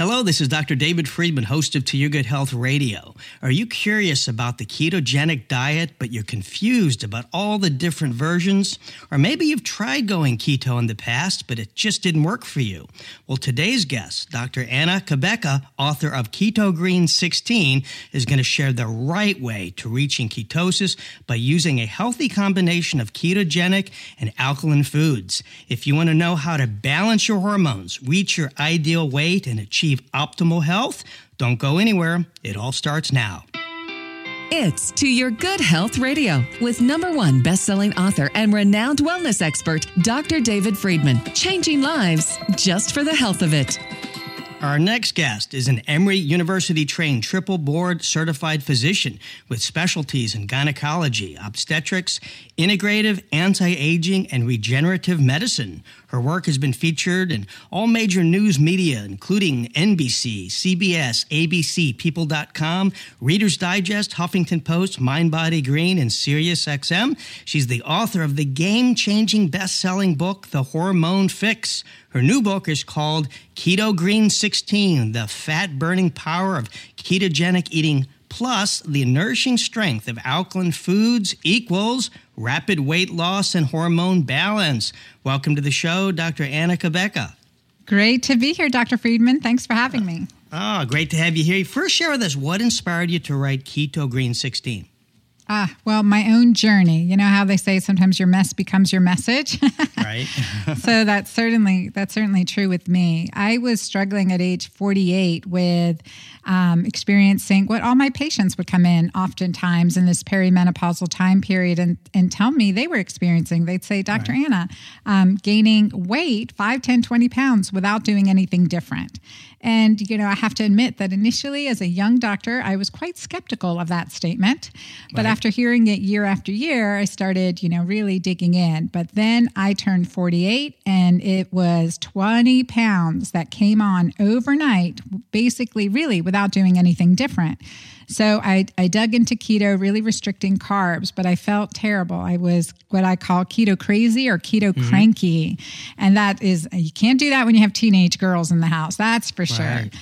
Hello, this is Dr. David Friedman, host of To Your Good Health Radio. Are you curious about the ketogenic diet, but you're confused about all the different versions? Or maybe you've tried going keto in the past, but it just didn't work for you. Well, today's guest, Dr. Anna Cabeca, author of Keto Green 16, is going to share the right way to reaching ketosis by using a healthy combination of ketogenic and alkaline foods. If you want to know how to balance your hormones, reach your ideal weight, and achieve achieve optimal health? Don't go anywhere. It all starts now. It's To Your Good Health Radio with number one best-selling author and renowned wellness expert, Dr. David Friedman. Changing lives just for the health of it. Our next guest is an Emory University trained triple board certified physician with specialties in gynecology, obstetrics, integrative, anti aging, and regenerative medicine. Her work has been featured in all major news media, including NBC, CBS, ABC, People.com, Reader's Digest, Huffington Post, Mind Body Green, and SiriusXM. She's the author of the game changing best selling book, The Hormone Fix. Her new book is called Keto Green 16 The Fat Burning Power of Ketogenic Eating plus the nourishing strength of alkaline foods equals rapid weight loss and hormone balance. Welcome to the show, Dr. Anna Cabeca. Great to be here, Dr. Friedman. Thanks for having me. Oh, great to have you here. First, share with us what inspired you to write Keto Green 16. Ah, well, my own journey. You know how they say sometimes your mess becomes your message. right. so that's certainly that's certainly true with me. I was struggling at age 48 with um, experiencing what all my patients would come in oftentimes in this perimenopausal time period and, and tell me they were experiencing. They'd say, Dr. Right. Anna, um, gaining weight 5, 10, 20 pounds without doing anything different. And, you know, I have to admit that initially as a young doctor, I was quite skeptical of that statement. But right. after hearing it year after year, I started, you know, really digging in. But then I turned 48 and it was 20 pounds that came on overnight, basically, really without doing anything different. So I, I dug into keto, really restricting carbs, but I felt terrible. I was what I call keto crazy or keto mm-hmm. cranky. And that is, you can't do that when you have teenage girls in the house. That's for right. sure.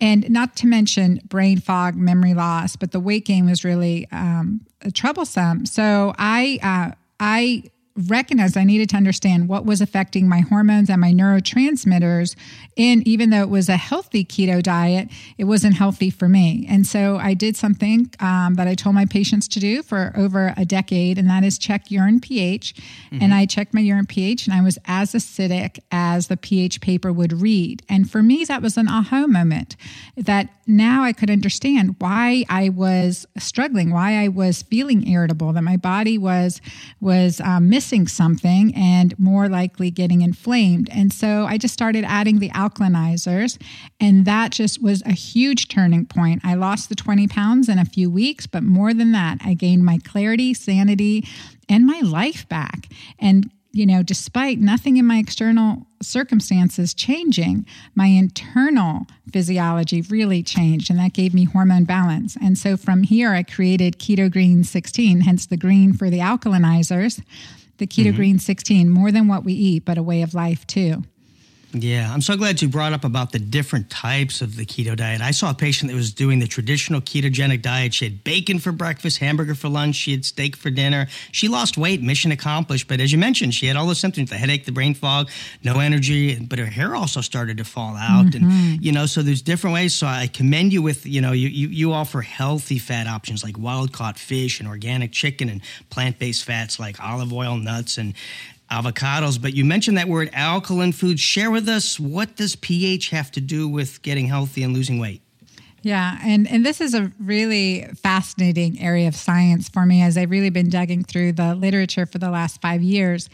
And not to mention brain fog, memory loss, but the weight gain was really um, troublesome. So I, uh, I recognized I needed to understand what was affecting my hormones and my neurotransmitters. And even though it was a healthy keto diet, it wasn't healthy for me. And so I did something um, that I told my patients to do for over a decade, and that is check urine pH. Mm-hmm. And I checked my urine pH, and I was as acidic as the pH paper would read. And for me, that was an aha moment that now I could understand why I was struggling, why I was feeling irritable, that my body was was um, missing missing something and more likely getting inflamed. And so I just started adding the alkalinizers, and that just was a huge turning point. I lost the 20 pounds in a few weeks, but more than that, I gained my clarity, sanity, and my life back. And you know, despite nothing in my external circumstances changing, my internal physiology really changed, and that gave me hormone balance. And so from here, I created Keto Green 16, hence the green for the alkalinizers, the Keto mm-hmm. Green 16, more than what we eat, but a way of life too. Yeah, I'm so glad you brought up about the different types of the keto diet. I saw a patient that was doing the traditional ketogenic diet. She had bacon for breakfast, hamburger for lunch, she had steak for dinner. She lost weight, mission accomplished. But as you mentioned, she had all the symptoms the headache, the brain fog, no energy, but her hair also started to fall out. Mm-hmm. And, you know, so there's different ways. So I commend you with, you know, you, you, you offer healthy fat options like wild caught fish and organic chicken and plant based fats like olive oil, nuts, and avocados. But you mentioned that word alkaline foods. Share with us what does pH have to do with getting healthy and losing weight? Yeah, and and this is a really fascinating area of science for me as I've really been digging through the literature for the last five years,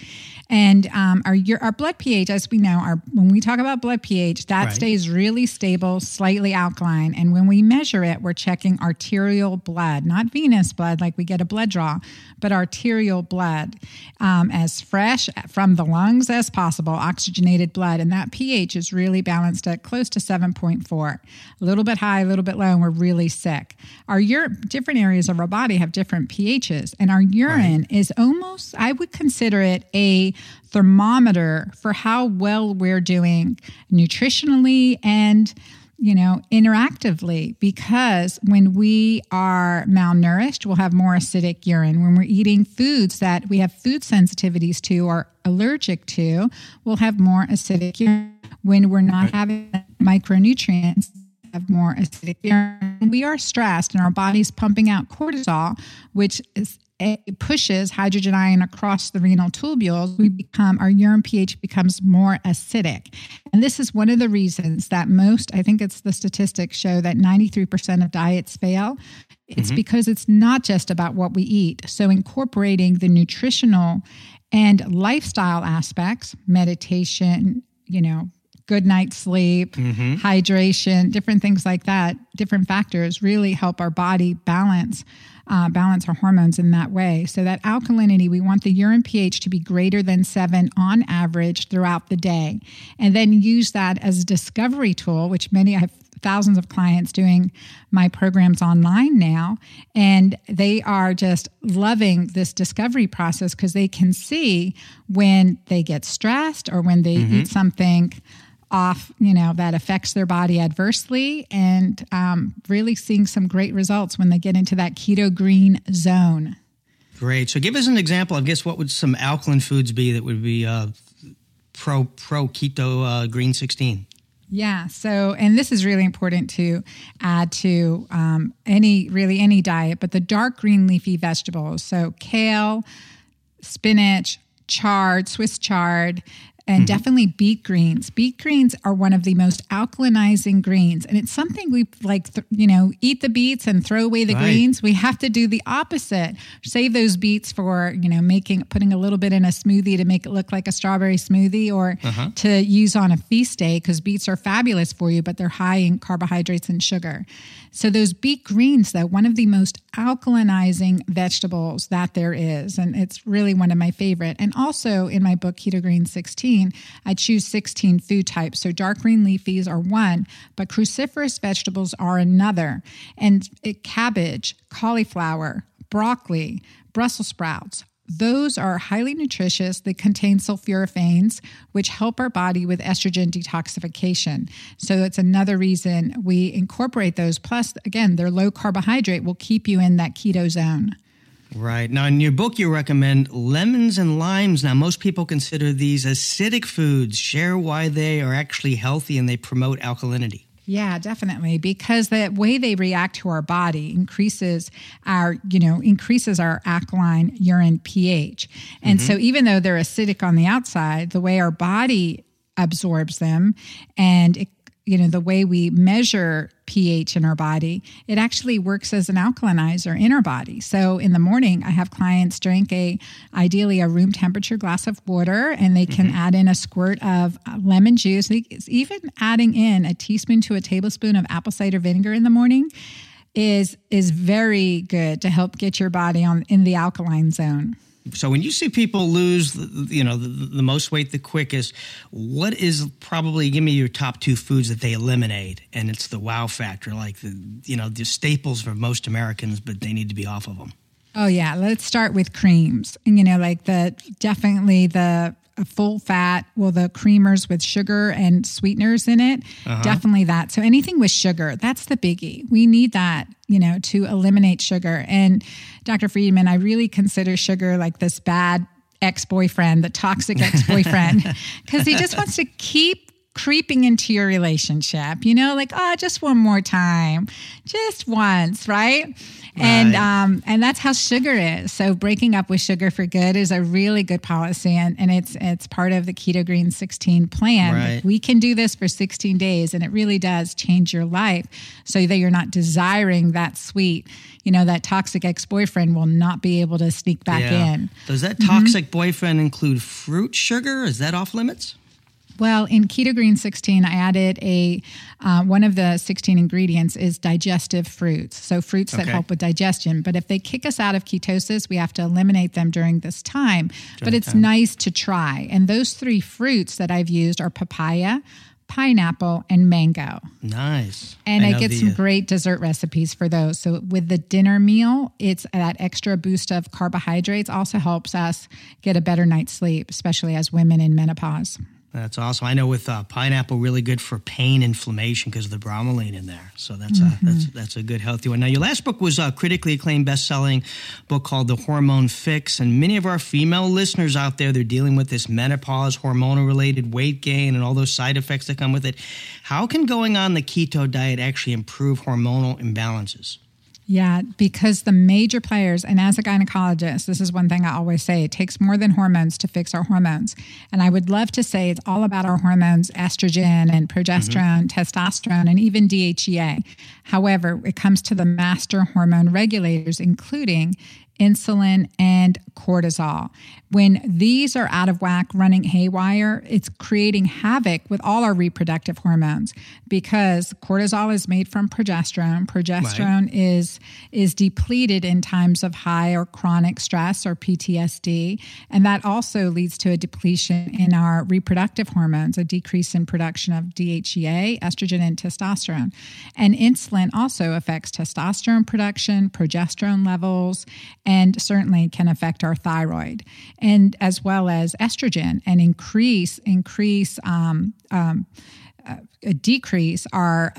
and um, our your, our blood pH, as we know, our when we talk about blood pH, that right. stays really stable, slightly alkaline, and when we measure it, we're checking arterial blood, not venous blood like we get a blood draw, but arterial blood, um, as fresh from the lungs as possible, oxygenated blood, and that pH is really balanced at close to seven point four, a little bit high a little bit low and we're really sick. Our urine, different areas of our body have different pHs, and our urine right. is almost, I would consider it a thermometer for how well we're doing nutritionally and you know, interactively because when we are malnourished, we'll have more acidic urine. When we're eating foods that we have food sensitivities to or allergic to, we'll have more acidic urine. When we're not having micronutrients, have more acidic urine. We are stressed and our body's pumping out cortisol, which is it pushes hydrogen ion across the renal tubules, we become our urine pH becomes more acidic. And this is one of the reasons that most, I think it's the statistics show that 93% of diets fail. It's mm-hmm. because it's not just about what we eat. So incorporating the nutritional and lifestyle aspects, meditation, you know, good night's sleep, mm-hmm. hydration, different things like that, different factors really help our body balance uh, balance our hormones in that way. So, that alkalinity, we want the urine pH to be greater than seven on average throughout the day. And then use that as a discovery tool, which many I have thousands of clients doing my programs online now and they are just loving this discovery process because they can see when they get stressed or when they mm-hmm. eat something off, you know, that affects their body adversely and um, really seeing some great results when they get into that keto green zone. Great. So give us an example. I guess what would some alkaline foods be that would be uh, pro pro keto uh, green 16? Yeah. So, and this is really important to add to um, any really any diet, but the dark green leafy vegetables. So, kale, spinach, chard, Swiss chard, and mm-hmm. definitely beet greens. Beet greens are one of the most alkalinizing greens, and it's something we like. Th- you know, eat the beets and throw away the right. greens. We have to do the opposite. Save those beets for you know making putting a little bit in a smoothie to make it look like a strawberry smoothie, or uh-huh. to use on a feast day because beets are fabulous for you, but they're high in carbohydrates and sugar. So those beet greens, though, one of the most alkalinizing vegetables that there is, and it's really one of my favorite. And also in my book Keto Green 16, I choose 16 food types. So dark green leafies are one, but cruciferous vegetables are another. And it, cabbage, cauliflower, broccoli, Brussels sprouts, those are highly nutritious. They contain sulforaphanes, which help our body with estrogen detoxification. So that's another reason we incorporate those. Plus, again, they're low carbohydrate, will keep you in that keto zone. Right. Now, in your book, you recommend lemons and limes. Now, most people consider these acidic foods. Share why they are actually healthy and they promote alkalinity. Yeah, definitely. Because the way they react to our body increases our, you know, increases our alkaline urine pH. And mm-hmm. so even though they're acidic on the outside, the way our body absorbs them and it you know the way we measure pH in our body, it actually works as an alkalinizer in our body. So in the morning, I have clients drink a ideally a room temperature glass of water, and they can mm-hmm. add in a squirt of uh, lemon juice. Even adding in a teaspoon to a tablespoon of apple cider vinegar in the morning is is very good to help get your body on in the alkaline zone. So when you see people lose, you know, the, the, most weight the quickest, what is probably give me your top two foods that they eliminate, and it's the wow factor, like the you know the staples for most Americans, but they need to be off of them. Oh yeah, let's start with creams, and you know, like the definitely the a full fat, well, the creamers with sugar and sweeteners in it, uh-huh. definitely that. So anything with sugar, that's the biggie. We need that, you know, to eliminate sugar. And Dr. Friedman, I really consider sugar like this bad ex boyfriend, the toxic ex boyfriend, because he just wants to keep creeping into your relationship, you know, like, oh, just one more time, just once, right? and um, and that's how sugar is. So breaking up with sugar for good is a really good policy, and, and it's it's part of the Keto Green 16 plan. Right. We can do this for 16 days, and it really does change your life, so that you're not desiring that sweet. You know that toxic ex boyfriend will not be able to sneak back yeah. in. Does that toxic mm-hmm. boyfriend include fruit sugar? Is that off limits? Well, in Keto Green 16, I added a uh, one of the 16 ingredients is digestive fruits. So fruits that help with digestion. But if they kick us out of ketosis, we have to eliminate them during this time. During but it's time. nice to try. And those three fruits that I've used are papaya, pineapple, and mango. Nice. And I, I get the, some uh, great dessert recipes for those. So with the dinner meal, it's that extra boost of carbohydrates also helps us get a better night's sleep, especially as women in menopause. That's awesome. I know with uh, pineapple, really good for pain, inflammation because of the bromelain in there. So that's mm-hmm. a that's that's a good healthy one. Now, your last book was a critically acclaimed, best-selling book called The Hormone Fix, and many of our female listeners out there they're dealing with this menopause, hormonal-related weight gain, and all those side effects that come with it. How can going on the keto diet actually improve hormonal imbalances? Yeah, because the major players, and as a gynecologist, this is one thing I always say it takes more than hormones to fix our hormones. And I would love to say it's all about our hormones estrogen and progesterone, mm-hmm. testosterone, and even DHEA. However, it comes to the master hormone regulators, including insulin, and cortisol. When these are out of whack, running haywire, it's creating havoc with all our reproductive hormones because cortisol is made from progesterone. Progesterone right. is is depleted in times of high or chronic stress or PTSD, and that also leads to a depletion in our reproductive hormones, a decrease in production of DHEA, estrogen, and testosterone. And insulin also affects testosterone production, progesterone levels, and certainly can affect our thyroid, and as well as estrogen, and increase increase um, um, uh, decrease our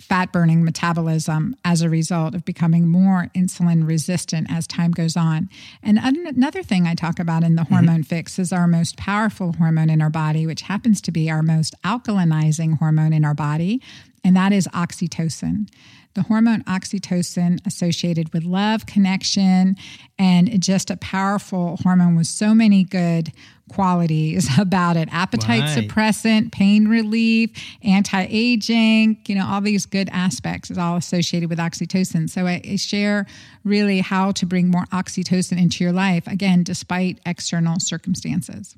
fat burning metabolism as a result of becoming more insulin resistant as time goes on. And another thing I talk about in the mm-hmm. hormone fix is our most powerful hormone in our body, which happens to be our most alkalinizing hormone in our body, and that is oxytocin the hormone oxytocin associated with love, connection, and just a powerful hormone with so many good qualities about it appetite right. suppressant, pain relief, anti aging, you know, all these good aspects is all associated with oxytocin. So I, I share really how to bring more oxytocin into your life, again, despite external circumstances.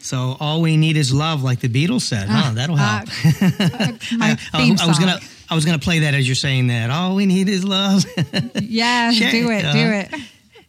So all we need is love, like the Beatles said. Huh? Uh, That'll help. Uh, theme I, I, was gonna, I was gonna play that as you're saying that. All we need is love. yeah, do it, uh, do it.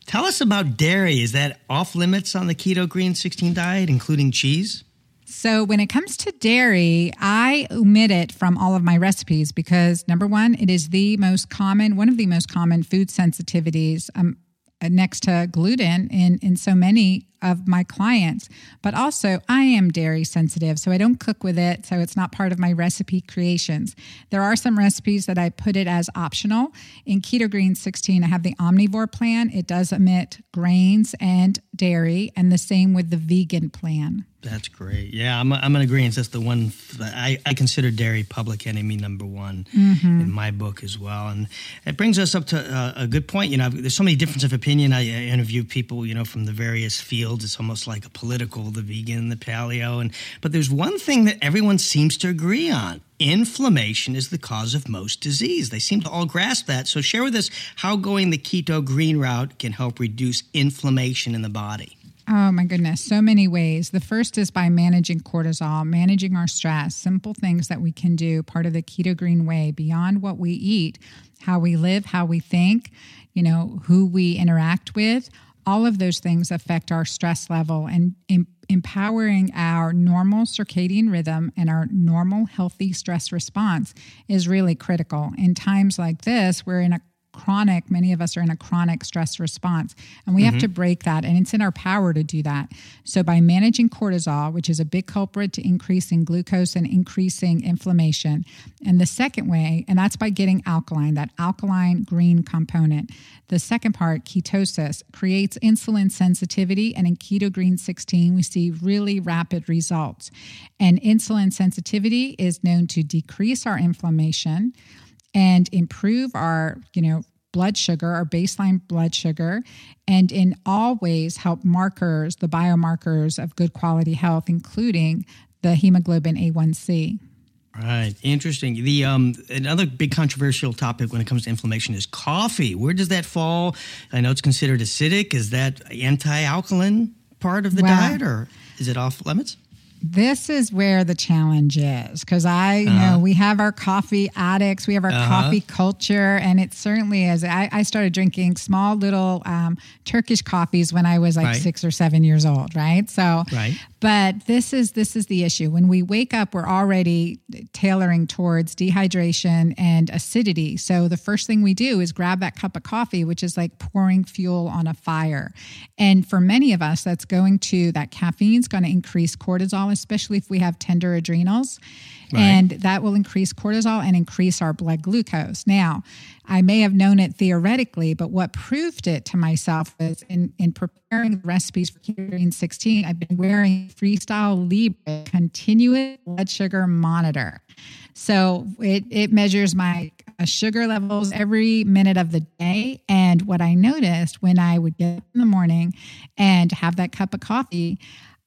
Tell us about dairy. Is that off limits on the keto green 16 diet, including cheese? So, when it comes to dairy, I omit it from all of my recipes because number one, it is the most common, one of the most common food sensitivities um, next to gluten in, in so many of my clients. But also, I am dairy sensitive, so I don't cook with it, so it's not part of my recipe creations. There are some recipes that I put it as optional. In Keto Green 16, I have the omnivore plan, it does omit grains and dairy, and the same with the vegan plan. That's great. Yeah, I'm, I'm in agreement. That's the one I, I consider dairy public enemy number one mm-hmm. in my book as well. And it brings us up to uh, a good point. You know, there's so many differences of opinion. I, I interview people, you know, from the various fields. It's almost like a political, the vegan, the paleo. And but there's one thing that everyone seems to agree on. Inflammation is the cause of most disease. They seem to all grasp that. So share with us how going the keto green route can help reduce inflammation in the body. Oh my goodness, so many ways. The first is by managing cortisol, managing our stress, simple things that we can do, part of the keto green way, beyond what we eat, how we live, how we think, you know, who we interact with. All of those things affect our stress level and em- empowering our normal circadian rhythm and our normal healthy stress response is really critical. In times like this, we're in a chronic, many of us are in a chronic stress response, and we mm-hmm. have to break that. And it's in our power to do that. So, by managing cortisol, which is a big culprit to increasing glucose and increasing inflammation. And the second way, and that's by getting alkaline, that alkaline green component. The second part, ketosis, creates insulin sensitivity. And in Keto Green 16, we see really rapid results. And insulin sensitivity is known to decrease our inflammation and improve our, you know, blood sugar, our baseline blood sugar, and in all ways help markers, the biomarkers of good quality health, including the hemoglobin A1C. Right, interesting. The um, another big controversial topic when it comes to inflammation is coffee. Where does that fall? I know it's considered acidic. Is that anti-alkaline part of the well, diet, or is it off limits? This is where the challenge is because I uh-huh. know we have our coffee addicts, we have our uh-huh. coffee culture, and it certainly is. I, I started drinking small little um, Turkish coffees when I was like right. six or seven years old, right? So, right. But this is this is the issue. When we wake up, we're already tailoring towards dehydration and acidity. So the first thing we do is grab that cup of coffee, which is like pouring fuel on a fire. And for many of us, that's going to that caffeine is going to increase cortisol especially if we have tender adrenals. Right. And that will increase cortisol and increase our blood glucose. Now, I may have known it theoretically, but what proved it to myself was in, in preparing recipes for Keto 16, I've been wearing Freestyle Libre continuous blood sugar monitor. So it, it measures my uh, sugar levels every minute of the day. And what I noticed when I would get up in the morning and have that cup of coffee,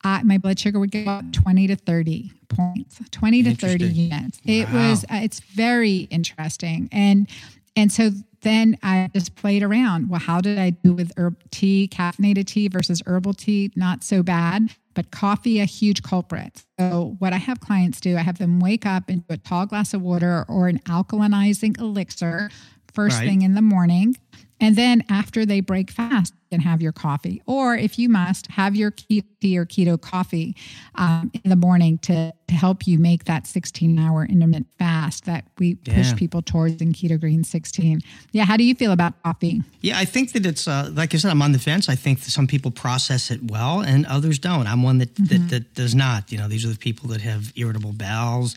uh, my blood sugar would go up 20 to 30 points, 20 to 30 units. Wow. It was, uh, it's very interesting. And, and so then I just played around. Well, how did I do with herb tea, caffeinated tea versus herbal tea? Not so bad, but coffee, a huge culprit. So, what I have clients do, I have them wake up and do a tall glass of water or an alkalinizing elixir first right. thing in the morning. And then after they break fast, can have your coffee. Or if you must, have your keto tea or keto coffee um, in the morning to, to help you make that 16 hour intermittent fast that we yeah. push people towards in Keto Green 16. Yeah, how do you feel about coffee? Yeah, I think that it's, uh, like I said, I'm on the fence. I think some people process it well and others don't. I'm one that, mm-hmm. that, that does not. You know, these are the people that have irritable bowels.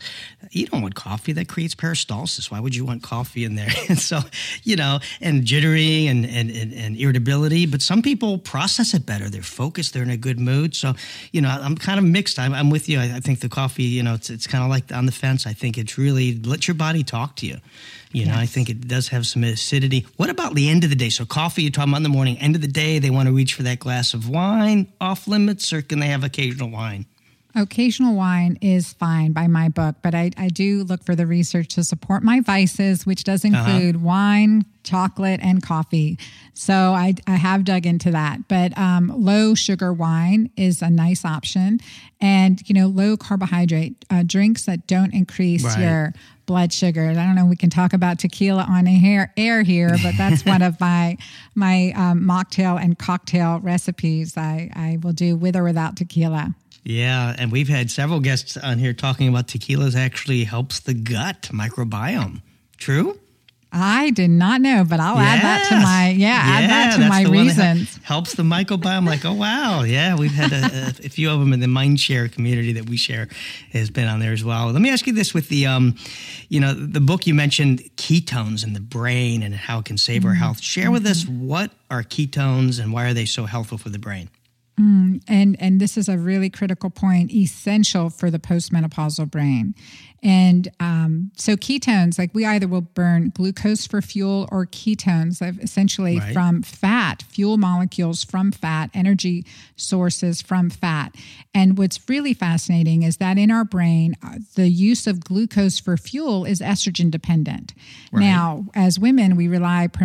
You don't want coffee that creates peristalsis. Why would you want coffee in there? and so, you know, and jittery and, and, and, and, irritability, but some people process it better. They're focused, they're in a good mood. So, you know, I'm kind of mixed. I'm, I'm with you. I, I, think the coffee, you know, it's, it's kind of like on the fence. I think it's really let your body talk to you. You yes. know, I think it does have some acidity. What about the end of the day? So, coffee, you're talking about in the morning, end of the day, they want to reach for that glass of wine off limits, or can they have occasional wine? Occasional wine is fine by my book, but I, I do look for the research to support my vices, which does uh-huh. include uh-huh. wine, chocolate, and coffee. So I, I have dug into that. But um, low sugar wine is a nice option. And, you know, low carbohydrate uh, drinks that don't increase right. your blood sugar. I don't know. We can talk about tequila on air, air here, but that's one of my my um, mocktail and cocktail recipes. I, I will do with or without tequila. Yeah, and we've had several guests on here talking about tequilas actually helps the gut microbiome. True? I did not know, but I'll yes. add that to my yeah, yeah add that to my reasons. Helps the microbiome. Like, oh wow, yeah, we've had a, a, few of them in the MindShare community that we share has been on there as well. Let me ask you this: with the, um, you know, the book you mentioned ketones in the brain and how it can save mm-hmm. our health. Share with us what are ketones and why are they so helpful for the brain? Mm, and and this is a really critical point, essential for the postmenopausal brain. And um, so ketones, like we either will burn glucose for fuel or ketones, essentially right. from fat, fuel molecules from fat, energy sources from fat. And what's really fascinating is that in our brain, uh, the use of glucose for fuel is estrogen dependent. Right. Now, as women, we rely pr-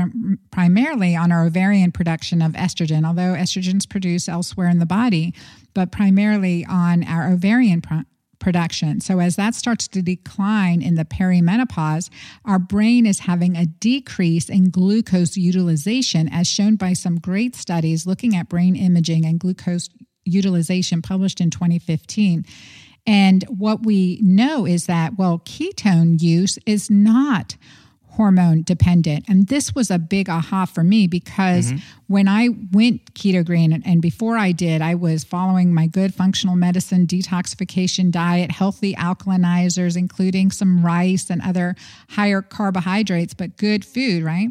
primarily on our ovarian production of estrogen, although estrogens is produced elsewhere in the body, but primarily on our ovarian pr- production. So, as that starts to decline in the perimenopause, our brain is having a decrease in glucose utilization, as shown by some great studies looking at brain imaging and glucose utilization published in 2015. And what we know is that, well, ketone use is not hormone dependent. And this was a big aha for me because mm-hmm. when I went keto green and, and, before I did, I was following my good functional medicine detoxification diet, healthy alkalinizers, including some rice and other higher carbohydrates, but good food, right?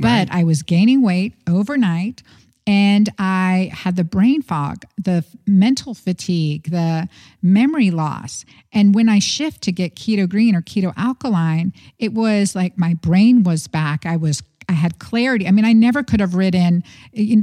right. But I was gaining weight overnight and I had the brain fog, the mental fatigue, the memory loss. And when I shift to get keto green or keto alkaline, it was like my brain was back. I was I had clarity. I mean, I never could have written,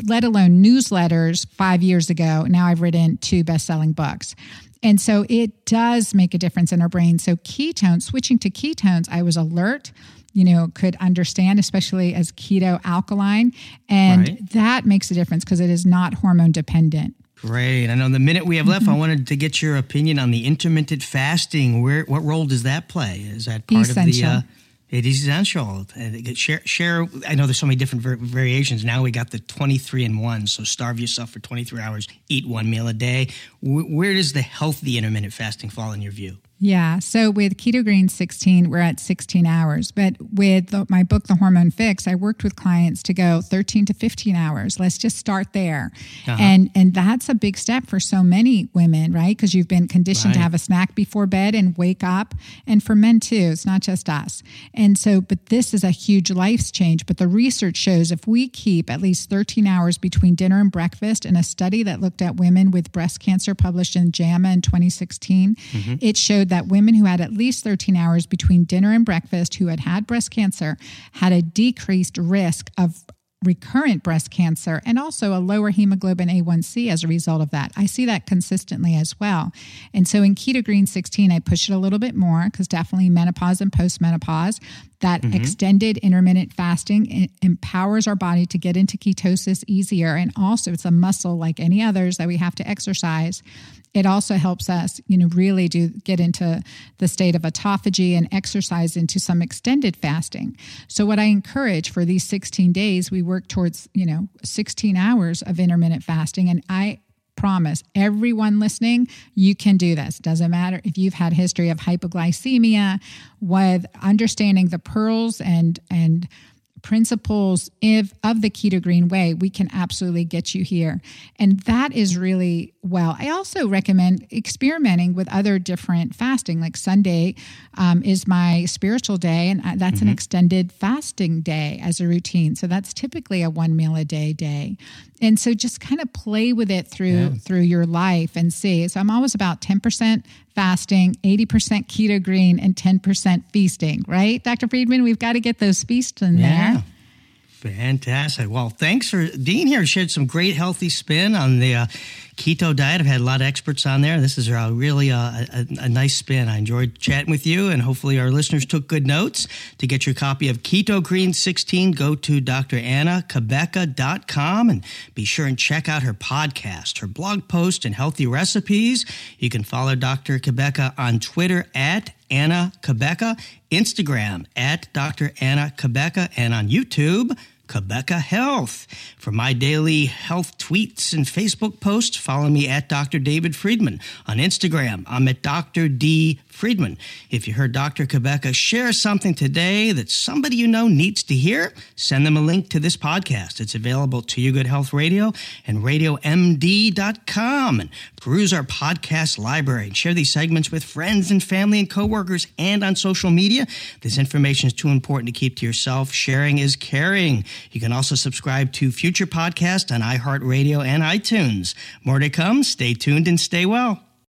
let alone newsletters five years ago. Now I've written two best selling books. And so it does make a difference in our brain. So, ketones, switching to ketones, I was alert you know, could understand, especially as keto alkaline. And right. that makes a difference because it is not hormone dependent. Great. I know the minute we have left, mm-hmm. I wanted to get your opinion on the intermittent fasting. Where, what role does that play? Is that part essential. of the? Uh, it is essential. Share, share. I know there's so many different variations. Now we got the 23 and one. So starve yourself for 23 hours, eat one meal a day. where does the healthy intermittent fasting fall in your view? Yeah. So with Keto Green 16, we're at 16 hours. But with the, my book, The Hormone Fix, I worked with clients to go 13 to 15 hours. Let's just start there. Uh-huh. And and that's a big step for so many women, right? Because you've been conditioned right. to have a snack before bed and wake up. And for men too, it's not just us. And so, but this is a huge life change. But the research shows if we keep at least 13 hours between dinner and breakfast, in a study that looked at women with breast cancer published in JAMA in 2016, mm-hmm. it showed that women who had at least 13 hours between dinner and breakfast who had had breast cancer had a decreased risk of recurrent breast cancer and also a lower hemoglobin A1C as a result of that. I see that consistently as well. And so in Keto Green 16, I push it a little bit more because definitely menopause and postmenopause, that mm-hmm. extended intermittent fasting empowers our body to get into ketosis easier. And also, it's a muscle like any others that we have to exercise it also helps us, you know, really do get into the state of autophagy and exercise into some extended fasting. So what I encourage for these 16 days, we work towards, you know, 16 hours of intermittent fasting. And I promise everyone listening you can do this doesn't matter if you've had history of hypoglycemia with understanding the pearls and and principles of, of the keto green way, we can absolutely get you here. And that is really well. I also recommend experimenting with other different fasting, like Sunday um, is my spiritual day, and uh, that's mm-hmm. an extended fasting day as a routine. So that's typically a one meal a day day. And so just kind of play with it through yeah. through your life and see. So I'm always about 10% fasting, 80% keto green, and 10% feasting, right? Dr. Friedman, we've got to get those feasts in yeah. there. Fantastic. Well, thanks for Dean here. Shared some great healthy spin on the uh, keto diet. I've had a lot of experts on there. This is a really uh, a, a, nice spin. I enjoyed chatting with you, and hopefully our listeners took good notes. To get your copy of Keto Green 16, go to drannacabeca.com and be sure and check out her podcast, her blog post, and healthy recipes. You can follow Dr. Cabeca on Twitter at Anna Cabeca, Instagram at Dr. Anna Cabeca, and on YouTube Cabeca Health. For my daily health tweets and Facebook posts, follow me at Dr. David Friedman. On Instagram, I'm at Dr. D Friedman. If you heard Dr. Cabeca share something today that somebody you know needs to hear, send them a link to this podcast. It's available to You Good Health Radio and RadioMD.com. And peruse our podcast library and share these segments with friends and family and coworkers and on social media. This information is too important to keep to yourself. Sharing is caring. You can also subscribe to future podcasts on iHeartRadio and iTunes. More to come. Stay tuned and stay well.